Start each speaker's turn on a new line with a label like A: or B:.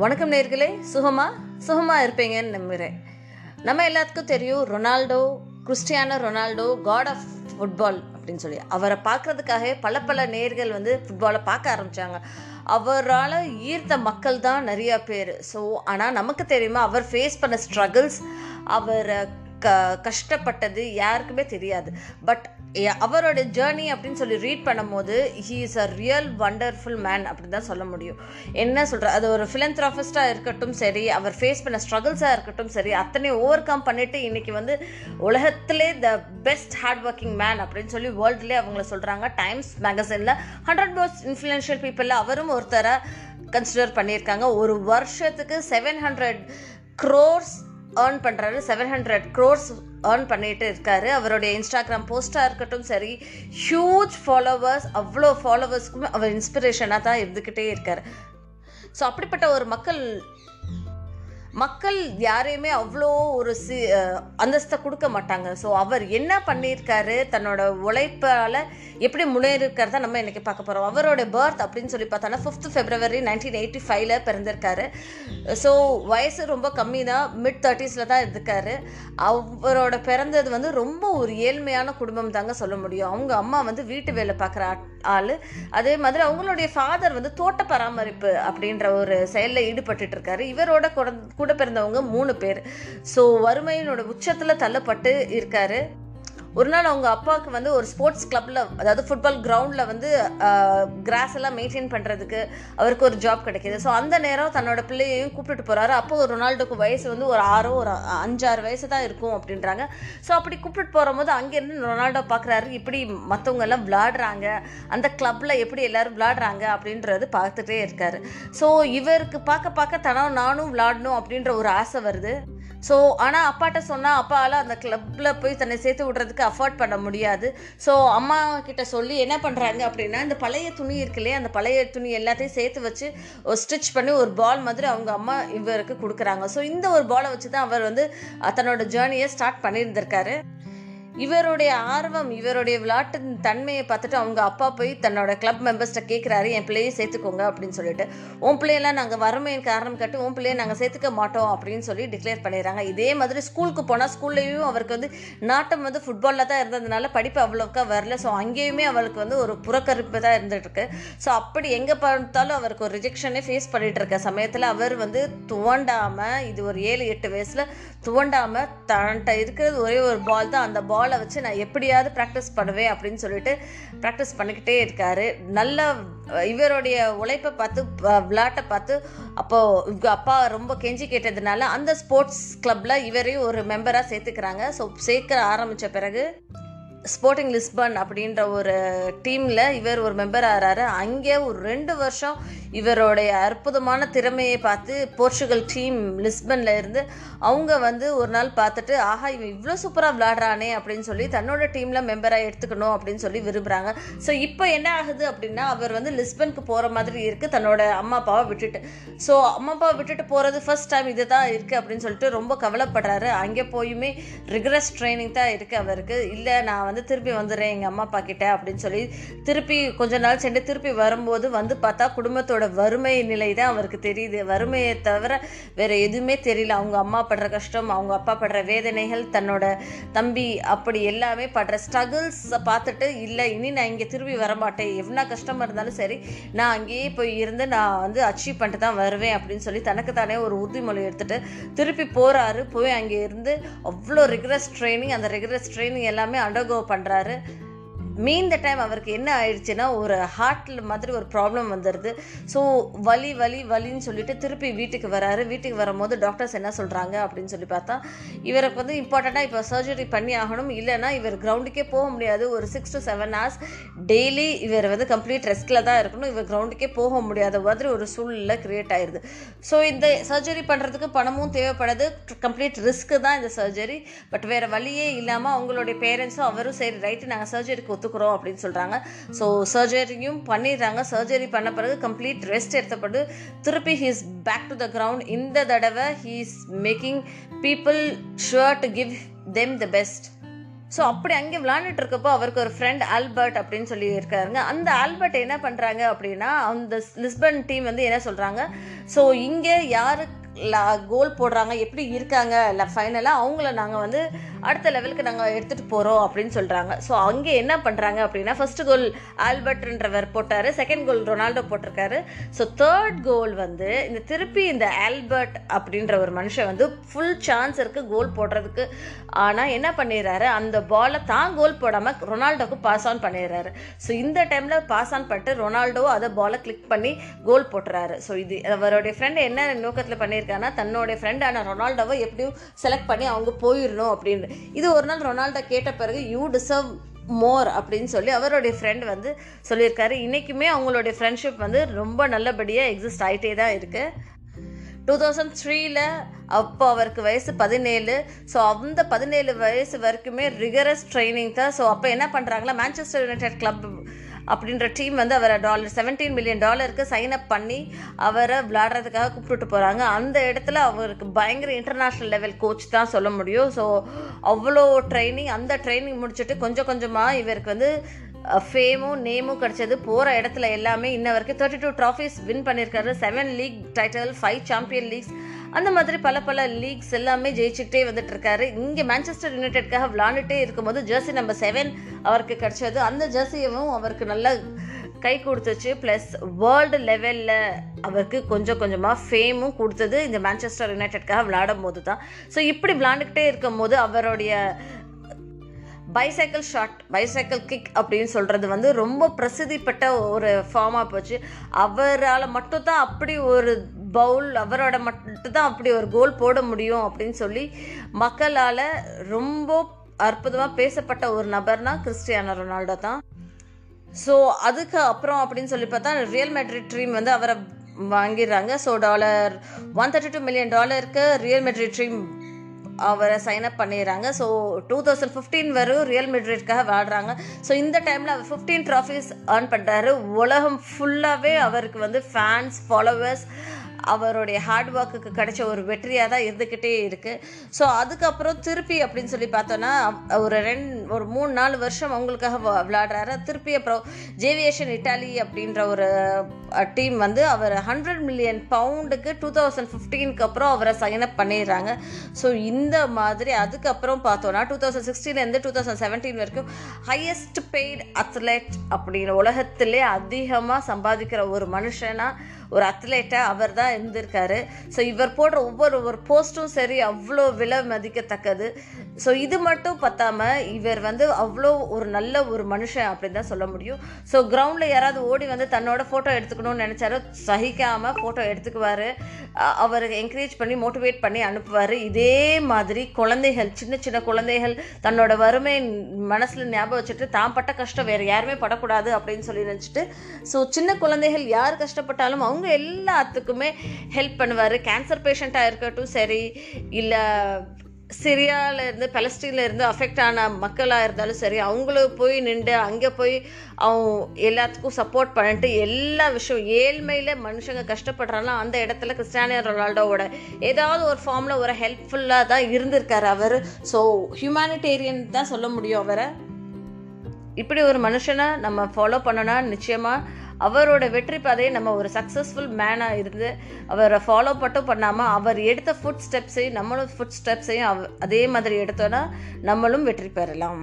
A: வணக்கம் நேர்களே சுகமா? சுகமா இருப்பீங்கன்னு நம்புகிறேன் நம்ம எல்லாத்துக்கும் தெரியும் Ronaldo Cristiano Ronaldo god of football அப்படின்னு சொல்லி. அவரை பார்க்கறதுக்காக பல பல நேர்கள் வந்து ஃபுட்பாலை பார்க்க ஆரம்பித்தாங்க அவரால் ஈர்த்த மக்கள் தான் நிறையா பேர். ஸோ ஆனால் நமக்கு தெரியுமா அவர் ஃபேஸ் பண்ண ஸ்ட்ரகிள்ஸ் அவர் க கஷ்டப்பட்டது யாருக்குமே தெரியாது. பட் அவரோட ஜேர்னி அப்படின்னு சொல்லி ரீட் பண்ணும்போது he is a real wonderful man அப்படின்னு தான் சொல்ல முடியும். என்ன சொல்கிற அது ஒரு ஃபிலந்த்ராஃபிஸ்டாக இருக்கட்டும் சரி அவர் ஃபேஸ் பண்ண ஸ்ட்ரகிள்ஸாக இருக்கட்டும் சரி அத்தனை ஓவர் கம் பண்ணிவிட்டு இன்றைக்கி வந்து உலகத்திலே the best hard working man அப்படின்னு சொல்லி வேர்ல்டுலேயே அவங்கள சொல்கிறாங்க டைம்ஸ் மேகசினில் ஹண்ட்ரட் மோஸ்ட் இன்ஃப்ளூயன்ஷியல் பீப்புளில் அவரும் ஒருத்தரை கன்சிடர் பண்ணியிருக்காங்க. ஒரு வருஷத்துக்கு செவன் ஹண்ட்ரட் க்ரோர்ஸ் ஏர்ன் பண்ணுறாரு செவன் ஹண்ட்ரட் க்ரோர்ஸ் ஏர்ன் பண்ணிட்டு இருக்காரு. அவருடைய இன்ஸ்டாகிராம் போஸ்ட்டாக இருக்கட்டும் சரி ஹியூஜ் ஃபாலோவர்ஸ் அவ்வளோ ஃபாலோவர்ஸ்க்குமே அவர் இன்ஸ்பிரேஷனாக தான் இருந்துக்கிட்டே இருக்கார். ஸோ அப்படிப்பட்ட ஒரு மக்கள் மக்கள் யாரையுமே அவ்வளோ ஒரு சி அந்தஸ்தை கொடுக்க மாட்டாங்க. ஸோ அவர் என்ன பண்ணியிருக்காரு? தன்னோட உழைப்பால் எப்படி முன்னேறிருக்காரு நம்ம இன்றைக்கி பார்க்க போகிறோம் அவரோட பர்த் அப்படின்னு சொல்லி பார்த்தோன்னா ஃபிஃப்த் ஃபெப்ரவரி நைன்டீன் எயிட்டி ஃபைவ்ல பிறந்திருக்காரு. ஸோ வயசு ரொம்ப கம்மி தான் மிட் தேர்ட்டிஸில் தான் இருக்காரு. அவரோட பிறந்தது வந்து ரொம்ப ஒரு ஏழ்மையான குடும்பம் தாங்க சொல்ல முடியும். அவங்க அம்மா வந்து வீட்டு வேலை பார்க்குற ஆள். அதே மாதிரி அவங்களுடைய ஃபாதர் வந்து தோட்ட பராமரிப்பு அப்படின்ற ஒரு செயலில் ஈடுபட்டு இருக்காரு. இவரோட கூட பிறந்தவங்க மூணு பேர். ஸோ வறுமையினோட உச்சத்தில் தள்ளப்பட்டு இருக்காரு. ஒரு நாள் அவங்க அப்பாவுக்கு வந்து ஒரு ஸ்போர்ட்ஸ் கிளப்பில் அதாவது ஃபுட்பால் கிரவுண்டில் வந்து கிராஸ் எல்லாம் மெயின்டைன் பண்ணுறதுக்கு அவருக்கு ஒரு ஜாப் கிடைக்கிது. ஸோ அந்த நேரம் தன்னோட பிள்ளையையும் கூப்பிட்டுட்டு போகிறாரு அப்போ ஒரு ரொனால்டோக்கு வயசு வந்து ஒரு ஆறோ ஒரு அஞ்சாறு வயசு தான் இருக்கும் அப்படின்றாங்க. ஸோ அப்படி கூப்பிட்டு போகும்போது அங்கேருந்து ரொனால்டோ பார்க்குறாரு இப்படி மற்றவங்க எல்லாம் விளாடுறாங்க அந்த கிளப்பில் எப்படி எல்லோரும் விளாடுறாங்க அப்படின்றது பார்த்துட்டே இருக்காரு. ஸோ இவருக்கு பார்க்க பார்க்க தனம் நானும் விளாடணும் அப்படின்ற ஒரு ஆசை வருது. ஸோ ஆனால் அப்பாட்ட சொன்னால் அப்பாவால் அந்த கிளப்பில் போய் தன்னை சேர்த்து விடுறதுக்கு அஃபோர்ட் பண்ண முடியாது. ஸோ அம்மா கிட்ட சொல்லி என்ன பண்ணுறாங்க அப்படின்னா இந்த பழைய துணி இருக்கு இல்லையா அந்த பழைய துணி எல்லாத்தையும் சேர்த்து வச்சு ஒரு ஸ்டிச் பண்ணி ஒரு பால் மாதிரி அவங்க அம்மா இவருக்கு கொடுக்குறாங்க. ஸோ இந்த ஒரு பாலை வச்சு தான் அவர் வந்து தன்னோட ஜேர்னியை ஸ்டார்ட் பண்ணியிருந்திருக்காரு. இவருடைய ஆர்வம் இவருடைய விளையாட்டு தன்மையை பார்த்துட்டு அவங்க அப்பா போய் தன்னோட கிளப் மெம்பர்ஸ்கிட்ட கேட்குறாரு என் பிள்ளையை சேர்த்துக்கோங்க அப்படின்னு சொல்லிட்டு. உன் பிள்ளையெல்லாம் நாங்கள் வறுமையின் காரணம் கட்டு உன் பிள்ளையை நாங்கள் சேர்த்துக்க மாட்டோம் அப்படின்னு சொல்லி டிக்ளேர் பண்ணிடுறாங்க. இதே மாதிரி ஸ்கூலுக்கு போனால் ஸ்கூல்லையும் அவருக்கு வந்து நாட்டம் வந்து ஃபுட்பாலில் தான் இருந்ததுனால படிப்பு அவ்வளோக்கா வரல. ஸோ அங்கேயுமே அவளுக்கு வந்து ஒரு புறக்கரிப்பு தான் இருந்துகிட்ருக்கு ஸோ அப்படி எங்கே பார்த்தாலும் அவருக்கு ஒரு ரிஜெக்ஷனே ஃபேஸ் பண்ணிகிட்டு இருக்க சமயத்தில் அவர் வந்து துவண்டாமல் இது ஒரு ஏழு எட்டு வயசில் துவண்டாமல் தன்ட்ட இருக்கிறது ஒரே ஒரு பால் தான். அந்த பால் பாலை வச்சு நான் எப்படியாவது ப்ராக்டிஸ் பண்ணுவேன் அப்படின்னு சொல்லிட்டு ப்ராக்டிஸ் பண்ணிக்கிட்டே இருக்காரு. நல்ல இவருடைய உழைப்பை பார்த்து விளையாட்டை பார்த்து அப்போது அப்பா ரொம்ப கெஞ்சி கேட்டதுனால அந்த ஸ்போர்ட்ஸ் கிளப்பில் இவரையும் ஒரு மெம்பராக சேர்த்துக்கிறாங்க. ஸோ சேர்க்க ஆரம்பித்த பிறகு ஸ்போர்ட்டிங் லிஸ்பன் அப்படின்ற ஒரு டீமில் இவர் ஒரு மெம்பர் ஆகிறாரு அங்கே ஒரு ரெண்டு வருஷம் இவருடைய அற்புதமான திறமையை பார்த்து போர்ச்சுகல் டீம் லிஸ்பனில் இருந்து அவங்க வந்து ஒரு நாள் பார்த்துட்டு ஆஹா இவன் இவ்வளோ சூப்பராக விளாடுறானே அப்படின்னு சொல்லி தன்னோட டீமில் மெம்பராக எடுத்துக்கணும் அப்படின்னு சொல்லி விரும்புகிறாங்க ஸோ இப்போ என்ன ஆகுது அப்படின்னா அவர் வந்து லிஸ்பனுக்கு போகிற மாதிரி இருக்குது தன்னோட அம்மா அப்பாவை விட்டுட்டு. ஸோ அம்மா அப்பாவை விட்டுட்டு போகிறது ஃபர்ஸ்ட் டைம் இது தான் இருக்குது அப்படின்னு சொல்லிட்டு ரொம்ப கவலைப்படுறாரு. அங்கே போயுமே ரிகரஸ் ட்ரைனிங் தான் இருக்குது அவருக்கு. இல்லை நான் வந்து திருப்பி வந்துடுறேன் எங்கள் அம்மா அப்பா கிட்ட அப்படின்னு சொல்லி திருப்பி கொஞ்ச நாள் சென்று திருப்பி வரும்போது வந்து பார்த்தா குடும்பத்தோட வறுமை நிலை தான் அவருக்கு தெரியுது. வறுமையை தவிர வேற எதுவுமே தெரியல. அவங்க அம்மா படுற கஷ்டம் அவங்க அப்பா படுற வேதனைகள் தன்னோட தம்பி அப்படி எல்லாமே படுற ஸ்ட்ரகிள்ஸை பார்த்துட்டு இல்லை இனி நான் இங்கே திரும்பி வரமாட்டேன். எவ்வளோ கஷ்டமாக இருந்தாலும் சரி நான் அங்கேயே போய் இருந்து நான் வந்து அச்சீவ் பண்ணிட்டு தான் வருவேன். அப்படின்னு சொல்லி தனக்கு தானே ஒரு உறுதிமொழி எடுத்துட்டு திருப்பி போகிறாரு போய் அங்கே இருந்து அவ்வளோ ரிகரஸ் ட்ரைனிங் அந்த ரிகரஸ் ட்ரைனிங் எல்லாமே அண்டர்கோ பண்ணுறாரு. மீன் த டைம் அவருக்கு என்ன ஆயிடுச்சுன்னா ஒரு ஹார்ட்டில் மாதிரி ஒரு ப்ராப்ளம் வந்துடுது ஸோ வலி வலி வலின்னு சொல்லிட்டு திருப்பி வீட்டுக்கு வராரு. வீட்டுக்கு வரும்போது டாக்டர்ஸ் என்ன சொல்கிறாங்க அப்படின்னு சொல்லி பார்த்தா இவருக்கு வந்து இம்பார்ட்டண்ட்டாக இப்போ சர்ஜரி பண்ணி ஆகணும். இல்லைன்னா இவர் கிரவுண்டுக்கே போக முடியாது. ஒரு six to seven hours daily இவர் வந்து கம்ப்ளீட் ரெஸ்ட்டில் தான் இருக்கணும். இவர் கிரவுண்டுக்கே போக முடியாத மாதிரி ஒரு சூழ்நிலை க்ரியேட் ஆயிடுது ஸோ இந்த சர்ஜரி பண்ணுறதுக்கு பணமும் தேவைப்படுது. கம்ப்ளீட் ரிஸ்க்கு தான் இந்த சர்ஜரி பட் வேறு வழியே இல்லாமல் அவங்களுடைய பேரண்ட்ஸும் அவரும் சரி ரைட்டு நாங்கள் சர்ஜரிக்கு ஒத்து ஒத்துக்கிறோம் அப்படின்னு சொல்கிறாங்க ஸோ சர்ஜரியும் பண்ணிடுறாங்க. சர்ஜரி பண்ண பிறகு கம்ப்ளீட் ரெஸ்ட் எடுத்தப்பட்டு திருப்பி he's back to the ground இந்த தடவை he's making people sure to give them the best so அப்படி அங்கே விளாண்டுட்டு இருக்கப்போ அவருக்கு ஒரு ஃப்ரெண்ட் ஆல்பர்ட் அப்படின்னு சொல்லி இருக்காருங்க. அந்த ஆல்பர்ட் என்ன பண்ணுறாங்க அப்படின்னா அந்த லிஸ்பன் டீம் வந்து என்ன சொல்கிறாங்க ஸோ இங்கே யாரு கோல் போடுறாங்க எப்படி இருக்காங்க இல்லை ஃபைனலாக அவங்கள நாங்கள் வந்து அடுத்த லெவலுக்கு நாங்கள் எடுத்துகிட்டு போகிறோம் அப்படின்னு சொல்கிறாங்க ஸோ அங்கே என்ன பண்ணுறாங்க அப்படின்னா ஃபஸ்ட்டு கோல் ஆல்பர்ட்ன்றவர் போட்டார் செகண்ட் கோல் ரொனால்டோ போட்டிருக்காரு. ஸோ தேர்ட் கோல் வந்து இந்த திருப்பி இந்த ஆல்பர்ட் அப்படின்ற ஒரு மனுஷன் வந்து ஃபுல் சான்ஸ் இருக்குது கோல் போடுறதுக்கு. ஆனால் என்ன பண்ணிடுறாரு? அந்த பாலை தான் கோல் போடாமல் ரொனால்டோக்கு பாஸ் ஆன் பண்ணிடுறாரு. ஸோ இந்த டைமில் பாஸ் ஆன் பண்ணிட்டு ரொனால்டோ அதை பாலை கிளிக் பண்ணி கோல் போட்டுறாரு. ஸோ இது அவருடைய ஃப்ரெண்ட் என்ன நோக்கத்தில் பண்ணியிருக்காங்கன்னா தன்னோடைய ஃப்ரெண்டான ரொனால்டோவை எப்படியும் செலக்ட் பண்ணி அவங்க போயிடணும் அப்படின்னு. இது ஒரு நாள் ரொனால்டோ கேட்ட பிறகு யூ டிசர்வ் மோர் அப்படின்னு சொல்லி அவருடைய ஃப்ரெண்ட் வந்து சொல்லியிருக்காரு. இன்றைக்குமே அவங்களுடைய ஃப்ரெண்ட்ஷிப் வந்து ரொம்ப நல்லபடியாக எக்ஸிஸ்ட் ஆகிட்டே தான் இருக்குது டூ தௌசண்ட் த்ரீல அப்போ அவருக்கு வயசு பதினேழு. ஸோ அந்த பதினேழு வயசு வரைக்குமே ரிகரஸ் ட்ரைனிங் தான். ஸோ அப்போ என்ன பண்ணுறாங்களா மேன்செஸ்டர் யுனைடெட் கிளப் அப்படின்ற டீம் வந்து அவரை டாலர் செவன்டீன் மில்லியன் டாலருக்கு சைன் அப் பண்ணி அவரை விளையாடுறதுக்காக கூப்பிட்டுட்டு போகிறாங்க அந்த இடத்துல அவருக்கு பயங்கர இன்டர்நேஷ்னல் லெவல் கோச் தான் சொல்ல முடியும். ஸோ அவ்வளோ ட்ரைனிங் அந்த ட்ரைனிங் முடிச்சுட்டு கொஞ்சம் கொஞ்சமாக இவருக்கு வந்து ஃபேமும் நேமும் கிடச்சது. போகிற இடத்துல எல்லாமே இன்ன வரைக்கும் தேர்ட்டி டூ ட்ராஃபிஸ் வின் பண்ணியிருக்காரு. Seven league title five champion leagues அந்த மாதிரி பல பல லீக்ஸ் எல்லாமே ஜெயிச்சுக்கிட்டே வந்துட்டு இருக்காரு இங்கே மேன்செஸ்டர் யுனைடெட்காக விளாண்டுட்டே இருக்கும்போது ஜெர்சி நம்பர் செவன் அவருக்கு கிடைச்சது. அந்த ஜெர்சியவும் அவருக்கு நல்லா கை கொடுத்துச்சு. ப்ளஸ் வேர்ல்டு லெவலில் அவருக்கு கொஞ்சம் கொஞ்சமாக ஃபேமும் கொடுத்தது இந்த மேன்செஸ்டர் யுனைடெட்காக விளையாடும் போது தான் ஸோ இப்படி விளாண்டுக்கிட்டே இருக்கும் போது அவருடைய பைசைக்கிள் ஷாட் பைசைக்கிள் கிக் அப்படின்னு சொல்கிறது வந்து ரொம்ப பிரசித்தி பெற்ற ஒரு ஃபார்மாக போச்சு. அவரால் மட்டும் தான் அப்படி ஒரு பவுல் அவரோட மட்டும் தான் அப்படி ஒரு கோல் போட முடியும் அப்படின்னு சொல்லி மக்களால் ரொம்ப அற்புதமாக பேசப்பட்ட ஒரு நபர்னா கிறிஸ்டியானோ ரொனால்டோ தான். ஸோ அதுக்கு அப்புறம் அப்படின்னு சொல்லி பார்த்தா ரியல் மெட்ரிட் ட்ரீம் வந்து அவரை வாங்கிடுறாங்க. So dollar one thirty two million டாலருக்கு ரியல் மெட்ரிட் ட்ரீம் அவரை சைன் அப் பண்ணிடுறாங்க. ஸோ டூ தௌசண்ட் ஃபிஃப்டீன் வரும் ரியல் மெட்ரிட்காக விளாடுறாங்க ஸோ இந்த டைமில் அவர் ஃபிஃப்டீன் ட்ராஃபிஸ் ஏர்ன் பண்ணுறாரு உலகம் ஃபுல்லாகவே அவருக்கு வந்து ஃபேன்ஸ் ஃபாலோவர்ஸ் அவருடைய ஹார்ட் ஒர்க்குக்கு கிடைச்ச ஒரு வெற்றியாக தான் இருந்துக்கிட்டே இருக்குது ஸோ அதுக்கப்புறம் திருப்பி அப்படின்னு சொல்லி பார்த்தோன்னா ஒரு ரெண்டு ஒரு மூணு நாலு வருஷம் அவங்களுக்காக விளாடுறாரு திருப்பி அப்புறம் ஜேவியேஷன் இட்டாலி அப்படின்ற ஒரு டீம் வந்து அவர் ஹண்ட்ரட் மில்லியன் பவுண்டுக்கு டூ தௌசண்ட் ஃபிஃப்டீனுக்கு அப்புறம் அவரை சைன் அப் பண்ணிடுறாங்க. ஸோ இந்த மாதிரி அதுக்கப்புறம் பார்த்தோன்னா டூ தௌசண்ட் சிக்ஸ்டீன்லேருந்து டூ தௌசண்ட் செவன்டீன் வரைக்கும் ஹையஸ்ட் பெய்டு அத்லெட் அப்படின்னு உலகத்திலே அதிகமாக சம்பாதிக்கிற ஒரு மனுஷனாக ஒரு அத்லெட்டாக அவர் தான் இருந்திருக்காரு. ஸோ இவர் போடுற ஒவ்வொரு ஒரு போஸ்ட்டும் சரி அவ்வளோ விலை மதிக்கத்தக்கது. ஸோ இது மட்டும் பத்தாமல் இவர் வந்து அவ்வளோ ஒரு நல்ல ஒரு மனுஷன் அப்படின்னு தான் சொல்ல முடியும். ஸோ கிரவுண்டில் யாராவது ஓடி வந்து தன்னோட ஃபோட்டோ எடுத்துக்கணும்னு நினச்சாரு சகிக்காமல் ஃபோட்டோ எடுத்துக்குவார். அவருக்கு என்கரேஜ் பண்ணி மோட்டிவேட் பண்ணி அனுப்புவார். இதே மாதிரி குழந்தைகள் சின்ன சின்ன குழந்தைகள் தன்னோட வறுமை மனசில் ஞாபகம் வச்சுட்டு தான் பட்ட கஷ்டம் வேறு யாருமே படக்கூடாது அப்படின்னு சொல்லி நினச்சிட்டு ஸோ சின்ன குழந்தைகள் யார் கஷ்டப்பட்டாலும் அவங்க எல்லாத்துக்குமே ஹெல்ப் பண்ணுவார். கேன்சர் பேஷண்ட்டாக இருக்கட்டும் சரி இல்லை சிரியாவில் இருந்து இருந்து அஃபெக்ட் ஆன மக்களாக இருந்தாலும் சரி அவங்களும் போய் நின்று அங்கே போய் அவங்க எல்லாத்துக்கும் சப்போர்ட் பண்ணிட்டு எல்லா விஷயம் ஏழ்மையில் மனுஷங்க கஷ்டப்படுறாங்கன்னா அந்த இடத்துல கிறிஸ்டானியோ ரொனால்டோவோட ஏதாவது ஒரு ஃபார்மில் ஒரு ஹெல்ப்ஃபுல்லாக தான் இருந்திருக்கார் அவர். ஸோ ஹியூமானிட்டேரியன் தான் சொல்ல முடியும் அவரை. இப்படி ஒரு மனுஷனை நம்ம ஃபாலோ பண்ணோன்னா நிச்சயமாக அவரோட வெற்றி பாதையை நம்ம ஒரு சக்ஸஸ்ஃபுல் மேனாக இருந்து அவரை ஃபாலோ மட்டும் பண்ணாமல் அவர் எடுத்த ஃபுட் ஸ்டெப்ஸையும் நம்மளும் ஃபுட் ஸ்டெப்ஸையும் அதே மாதிரி எடுத்தோன்னா நம்மளும் வெற்றி பெறலாம்.